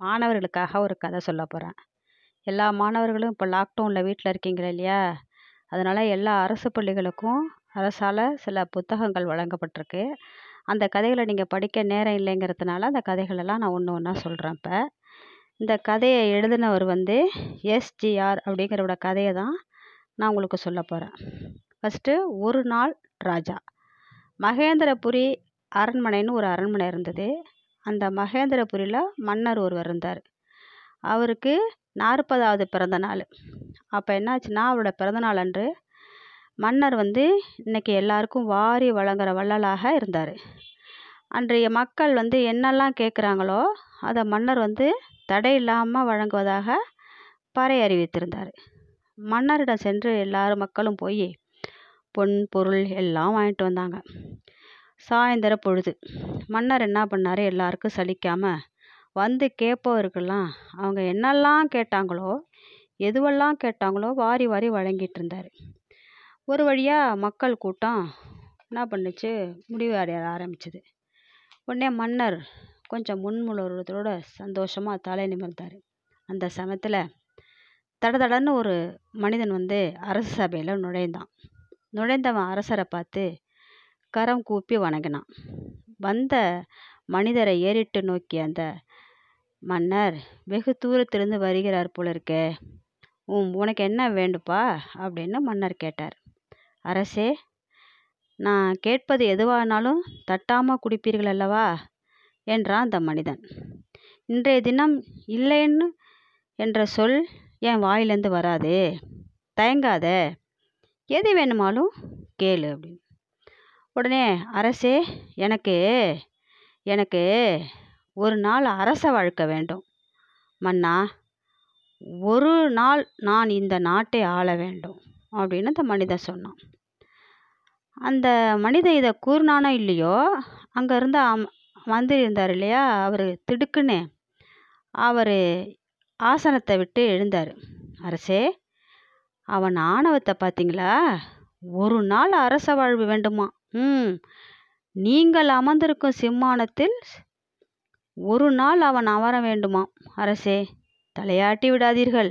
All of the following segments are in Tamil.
மாணவர்களுக்காக ஒரு கதை சொல்ல போகிறேன் எல்லா மாணவர்களும் இப்போ லாக்டவுனில் வீட்டில் இருக்கீங்க இல்லையா? அதனால் எல்லா அரசு பள்ளிகளுக்கும் அரசால் சில புத்தகங்கள் வழங்கப்பட்டிருக்கு. அந்த கதைகளை நீங்கள் படிக்க நேரம் இல்லைங்கிறதுனால அந்த கதைகளெல்லாம் நான் ஒன்று ஒன்றா சொல்கிறேன் இப்போ. இந்த கதையை எழுதினவர் வந்து எஸ்ஜிஆர் அப்படிங்கிறவோட கதையை தான் நான் உங்களுக்கு சொல்ல போகிறேன் ஃபஸ்ட்டு ஒரு நாள் ராஜா. மகேந்திரபுரி அரண்மனைன்னு ஒரு அரண்மனை இருந்தது. அந்த மகேந்திரபுரியில் மன்னர் ஒருவர் இருந்தார். அவருக்கு நாற்பதாவது பிறந்த நாள். அப்போ என்னாச்சுன்னா அவரோட பிறந்தநாள் அன்று மன்னர் வந்து இன்னைக்கு எல்லாருக்கும் வாரி வழங்குற வள்ளலாக இருந்தார். அன்றைய மக்கள் வந்து என்னெல்லாம் கேட்குறாங்களோ அதை மன்னர் வந்து தடை இல்லாமல் வழங்குவதாக பறை அறிவித்திருந்தார். மன்னரிடம் சென்று எல்லாரும் மக்களும் போய் பொன் பொருள் எல்லாம் வாங்கிட்டு வந்தாங்க. சாயந்தர பொழுது. மன்னர் என்ன பண்ணார்? எல்லாருக்கும் சலிக்காமல் வந்து கேட்பவருக்கெல்லாம் அவங்க என்னெல்லாம் கேட்டாங்களோ எதுவெல்லாம் கேட்டாங்களோ வாரி வாரி வழங்கிட்டு இருந்தார். ஒரு வழியாக மக்கள் கூட்டம் என்ன பண்ணுச்சு? முடிவு அடைய ஆரம்பிச்சுது. உடனே மன்னர் கொஞ்சம் முன்முழுவதோட சந்தோஷமாக தலை நிமிர்ந்தார். அந்த சமயத்தில் தடதடன்னு ஒரு மனிதன் வந்து அரசு சபையில் நுழைந்தான். நுழைந்தவன் அரசரை பார்த்து கரம் கூப்பி வணங்கினான். வந்த மனிதரை ஏறிட்டு நோக்கிய அந்த மன்னர் வெகு தூரத்திலிருந்து வருகிறார் போல இருக்கே உம் உனக்கு என்ன வேண்டுப்பா? அப்படின்னு மன்னர் கேட்டார். அரசே நான் கேட்பது எதுவானாலும் தட்டாமல் குடிப்பீர்கள் அல்லவா? என்றான் அந்த மனிதன். இன்றைய தினம் இல்லைன்னு என்ற சொல் என் வாயிலேருந்து வராது தயங்காத எது வேணுமாலும் கேளு அப்படின்னு. உடனே அரசே எனக்கு எனக்கு ஒரு நாள் அரச வாழ்க்கை வேண்டும். மன்னா ஒரு நாள் நான் இந்த நாட்டை ஆள வேண்டும். அப்படின்னு அந்த மனிதன் சொன்னான். அந்த மனிதன் இதை கூறினானோ இல்லையோ அங்கே இருந்த மந்திரி இருந்தார் இல்லையா அவர் திடுக்குன்னு அவர் ஆசனத்தை விட்டு எழுந்தார். அரசே அவன் ஆணவத்தை பார்த்தீங்களா? ஒரு நாள் அரச வாழ்வு வேண்டுமா? ம். நீங்கள் அமர்ந்திருக்கும் சிம்மானத்தில் ஒரு நாள் அவன் அமர வேண்டுமாம். அரசே தலையாட்டி விடாதீர்கள்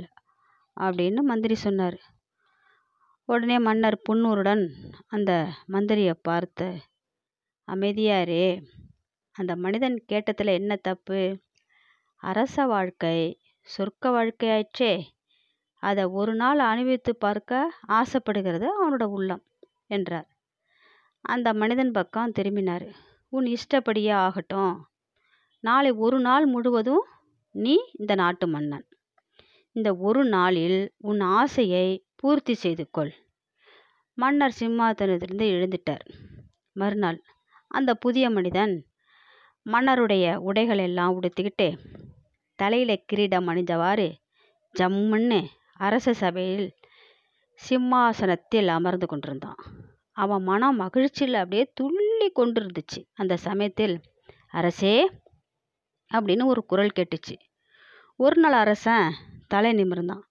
அப்படின்னு மந்திரி சொன்னார். உடனே மன்னர் புன்னூருடன் அந்த மந்திரியை பார்த்து அமைதியாரே அந்த மனிதன் கேட்டதில் என்ன தப்பு? அரச வாழ்க்கை சொர்க்க வாழ்க்கையாயிற்றே. அதை ஒரு நாள் அனுபவித்து பார்க்க ஆசைப்படுகிறது அவனோட உள்ளம் என்றார். அந்த மனிதன் பக்கம் திரும்பினார். உன் இஷ்டப்படியே ஆகட்டும். நாளை ஒரு நாள் முழுவதும் நீ இந்த நாட்டு மன்னன். இந்த ஒரு நாளில் உன் ஆசையை பூர்த்தி செய்து கொள். மன்னர் சிம்மாசனத்திலிருந்து எழுந்துட்டார். மறுநாள் அந்த புதிய மனிதன் மன்னருடைய உடைகள் எல்லாம் உடுத்திக்கிட்டு தலையில் கிரீடம் அணிஞ்சவாறு ஜம்முன்னு அரச சபையில் சிம்மாசனத்தில் அமர்ந்து கொண்டிருந்தான். அவன் மனம் மகிழ்ச்சியில் அப்படியே துள்ளி கொண்டிருந்துச்சு. அந்த சமயத்தில் அரசே அப்படின்னு ஒரு குரல் கேட்டுச்சு. ஒரு நாள் அரசன் தலை நிமிர்ந்தான்.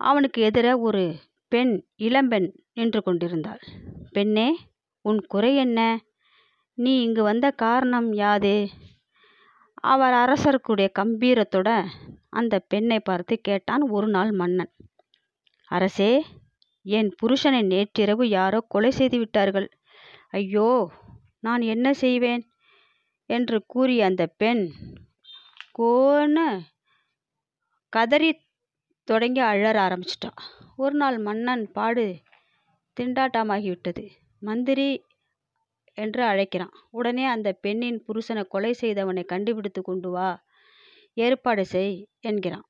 அவனுக்கு எதிராக ஒரு பெண் இளம்பெண் நின்று கொண்டிருந்தாள். பெண்ணே உன் குறை என்ன? நீ இங்கு வந்த காரணம் யாது? அவர் அரசருக்குடைய கம்பீரத்தோட அந்த பெண்ணை பார்த்து கேட்டான் ஒரு நாள் மன்னன். அரசே என் புருஷனை நேற்றிரவு யாரோ கொலை செய்து விட்டார்கள். ஐயோ நான் என்ன செய்வேன்? என்று கூறிய அந்த பெண் கோன்னு கதறி தொடங்கி அழற ஆரம்பிச்சிட்டா. ஒரு நாள் மன்னன் பாடு திண்டாட்டமாகிவிட்டது. மந்திரி என்று அழைக்கிறான். உடனே அந்த பெண்ணின் புருஷனை கொலை செய்தவனை கண்டுபிடித்து கொண்டு வா ஏற்பாடு செய் என்கிறான்.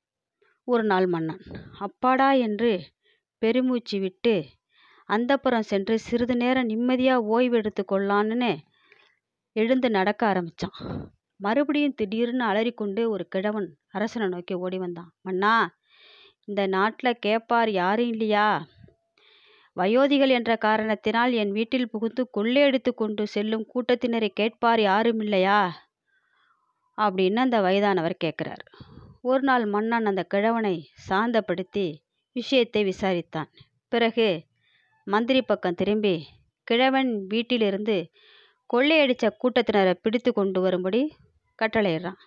ஒரு நாள் மன்னன் அப்பாடா என்று பெருமூச்சு விட்டு அந்தப்புறம் சென்று சிறிது நேரம் நிம்மதியாக ஓய்வு எடுத்து கொள்ளலான்னு எழுந்து நடக்க ஆரம்பித்தான் மறுபடியும் திடீர்னு அலறிக்கொண்டு ஒரு கிழவன் அரசனை நோக்கி ஓடி வந்தான். மன்னா இந்த நாட்டில் கேட்பார் யாரும் இல்லையா? வயோதிகள் என்ற காரணத்தினால் என் வீட்டில் புகுந்து கொள்ளையடித்து கொண்டு செல்லும் கூட்டத்தினரை கேட்பார் யாரும் இல்லையா? அப்படின்னு அந்த வயதானவர் கேட்குறார். ஒரு நாள் மன்னன் அந்த கிழவனை சாந்தப்படுத்தி விஷயத்தை விசாரித்தான். பிறகு மந்திரி பக்கம் திரும்பி கிழவன் வீட்டிலிருந்து கொள்ளையடித்த கூட்டத்தினரை பிடித்து கொண்டு வரும்படி கட்டளையிடுறான்.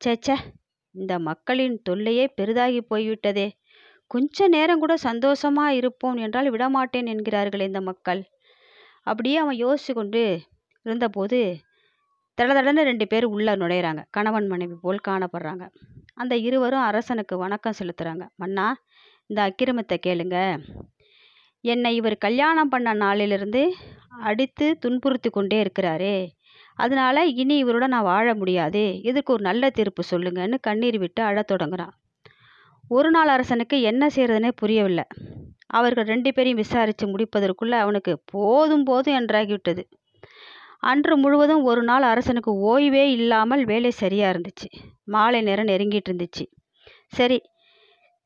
ச்சே ச்சே இந்த மக்களின் தொல்லையே பெரிதாகி போய்விட்டதே. கொஞ்ச நேரம் கூட சந்தோஷமா இருப்போம் என்றால் விடமாட்டேன் என்கிறார்கள் இந்த மக்கள் அப்படியே அவன் யோசிச்சு கொண்டு இருந்தபோது தடதடன்னு ரெண்டு பேர் உள்ளே நுழையிறாங்க. கணவன் மனைவி போல் காணப்படுறாங்க. அந்த இருவரும் அரசனுக்கு வணக்கம் செலுத்துகிறாங்க மன்னா இந்த அக்கிரமத்தை கேளுங்க. என்னை இவர் கல்யாணம் பண்ண நாளிலிருந்து அடித்து துன்புறுத்தி கொண்டே இருக்கிறாரே. அதனால் இனி இவரோட நான் வாழ முடியாது. இதுக்கு ஒரு நல்ல தீர்ப்பு சொல்லுங்கன்னு கண்ணீர் விட்டு அழத் தொடங்குறான். ஒரு நாள் அரசனுக்கு என்ன செய்கிறதுனே புரியவில்லை. அவர்கள் ரெண்டு பேரையும் விசாரித்து முடிப்பதற்குள்ளே அவனுக்கு போதும் போதும் என்றாகிவிட்டது அன்று முழுவதும் ஒரு நாள் அரசனுக்கு ஓய்வே இல்லாமல் வேலை சரியாக இருந்துச்சு. மாலை நேரம் நெருங்கிட்டு இருந்துச்சு. சரி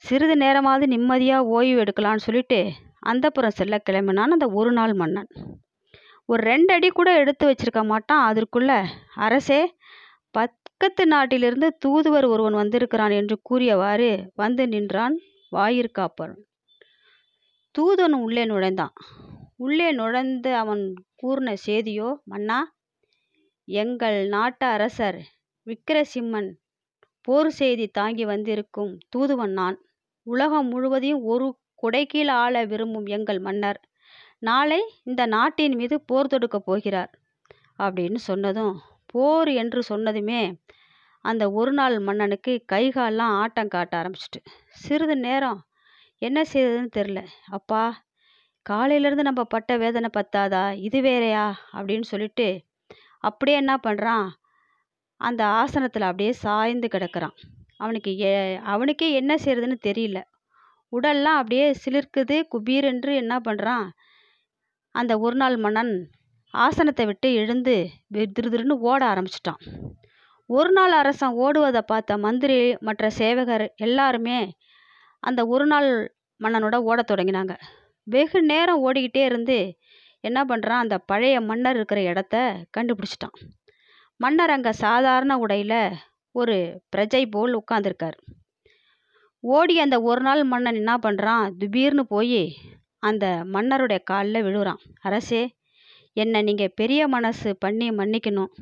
சிறிது நேரமாவது நிம்மதியாக ஓய்வு எடுக்கலாம்னு சொல்லிட்டு அந்தப்புறம் செல்ல கிளம்பினான் அந்த ஒரு நாள் மன்னன். ஒரு ரெண்டு அடி கூட எடுத்து வச்சிருக்க மாட்டான். அதற்குள்ள அரசே பக்கத்து நாட்டிலிருந்து தூதுவர் ஒருவன் வந்திருக்கிறான் என்று கூறியவாறு வந்து நின்றான் வாயிற்காப்பன் தூதன் உள்ளே நுழைந்தான். உள்ளே நுழைந்து அவன் கூறின செய்தியோ மன்னா எங்கள் நாட்டு அரசர் விக்கிரசிம்மன் போர் செய்தி தாங்கி வந்திருக்கும் தூதுவன் நான். உலகம் முழுவதையும் ஒரு குடைக்கீழ் ஆள விரும்பும் எங்கள் மன்னர். நாளை இந்த நாட்டின் மீது போர் தொடுக்கப் போகிறார். அப்படின்னு சொன்னதும் போர் என்று சொன்னதுமே அந்த ஒரு நாள் மன்னனுக்கு கைகாலெலாம் ஆட்டம் காட்ட ஆரம்பிச்சிட்டு சிறிது நேரம் என்ன செய்யறதுன்னு தெரில அப்பா காலையிலேருந்து நம்ம பட்ட வேதனை பத்தாதா? இது வேறையா? அப்படின்னு சொல்லிட்டு அப்படியே என்ன பண்ணுறான் அந்த ஆசனத்தில் அப்படியே சாய்ந்து கிடக்கிறான். அவனுக்கு ஏ அவனுக்கே என்ன செய்யறதுன்னு தெரியல. உடல்லாம் அப்படியே சிலிர்க்குது குபீரென்று என்ன பண்ணுறான் அந்த ஒரு நாள் மன்னன் ஆசனத்தை விட்டு எழுந்து திருதிருன்னு ஓட ஆரம்பிச்சிட்டான். ஒரு நாள் அரசன் ஓடுவதை பார்த்த மந்திரி மற்ற சேவகர் எல்லாருமே அந்த ஒரு நாள் மன்னனோட ஓடத் தொடங்கினாங்க. வெகு நேரம் ஓடிக்கிட்டே இருந்து என்ன பண்ணுறான் அந்த பழைய மன்னர் இருக்கிற இடத்த கண்டுபிடிச்சிட்டான். மன்னர் அங்கே சாதாரண உடையில் ஒரு பிரஜை போல் உட்காந்துருக்கார் ஓடி அந்த ஒரு நாள் மன்னன் என்ன பண்ணுறான் திடீர்னு போய் அந்த மன்னருடைய காலில் விழுகிறான் அரசே என்னை நீங்கள் பெரிய மனசு பண்ணி மன்னிக்கணும்.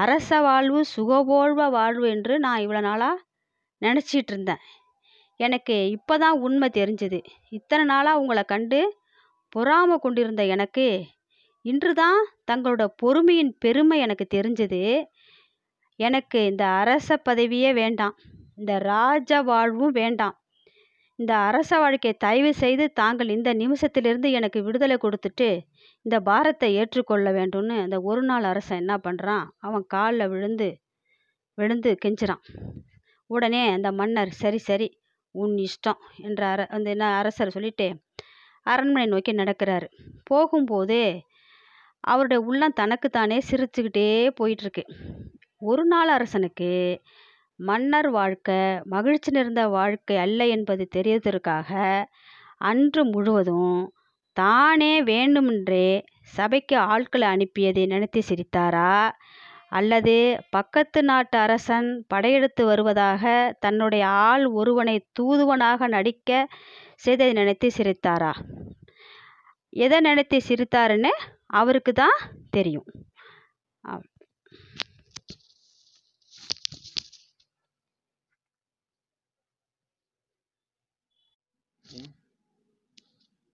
அரச வாழ்வு சுகபோழ்வ வாழ்வு என்று நான் இவ்வளோ நாளாக நினச்சிட்டு இருந்தேன். எனக்கு இப்போ தான் உண்மை தெரிஞ்சுது. இத்தனை நாளாக உங்களை கண்டு பொறாம கொண்டிருந்த எனக்கு இன்று தான் தங்களோட பொறுமையின் பெருமை எனக்கு தெரிஞ்சது. எனக்கு இந்த அரச பதவியே வேண்டாம். இந்த ராஜ வாழ்வும் வேண்டாம். இந்த அரச வாழ்க்கையை தயவு செய்து தாங்கள் இந்த நிமிஷத்திலிருந்து எனக்கு விடுதலை கொடுத்துட்டு இந்த பாரத்தை ஏற்றுக்கொள்ள வேண்டும்னு அந்த ஒரு நாள் அரசன் என்ன பண்ணுறான் அவன் காலில் விழுந்து விழுந்து கெஞ்சுறான். உடனே அந்த மன்னர் சரி சரி உன் இஷ்டம் என்ற அர அந்த என்ன அரசர் சொல்லிட்டு அரண்மனை நோக்கி நடக்கிறாரு. போகும்போது அவருடைய உள்ளம் தனக்குத்தானே சிரிச்சுக்கிட்டே போயிட்டுருக்கு ஒரு நாள் அரசனுக்கு மன்னர் வாழ்க்கை மகிழ்ச்சி நிறைந்த வாழ்க்கை அல்ல என்பது தெரியதற்காக அன்று முழுவதும் தானே வேண்டுமென்றே சபைக்கு ஆட்களை அனுப்பியதை நினைத்து சிரித்தாரா? அல்லது பக்கத்து நாட்டு அரசன் படையெடுத்து வருவதாக தன்னுடைய ஆள் ஒருவனை தூதுவனாக நடிக்க செய்ததை நினைத்து சிரித்தாரா? எதை நினைத்து சிரித்தாருன்னு அவருக்கு தான் தெரியும்.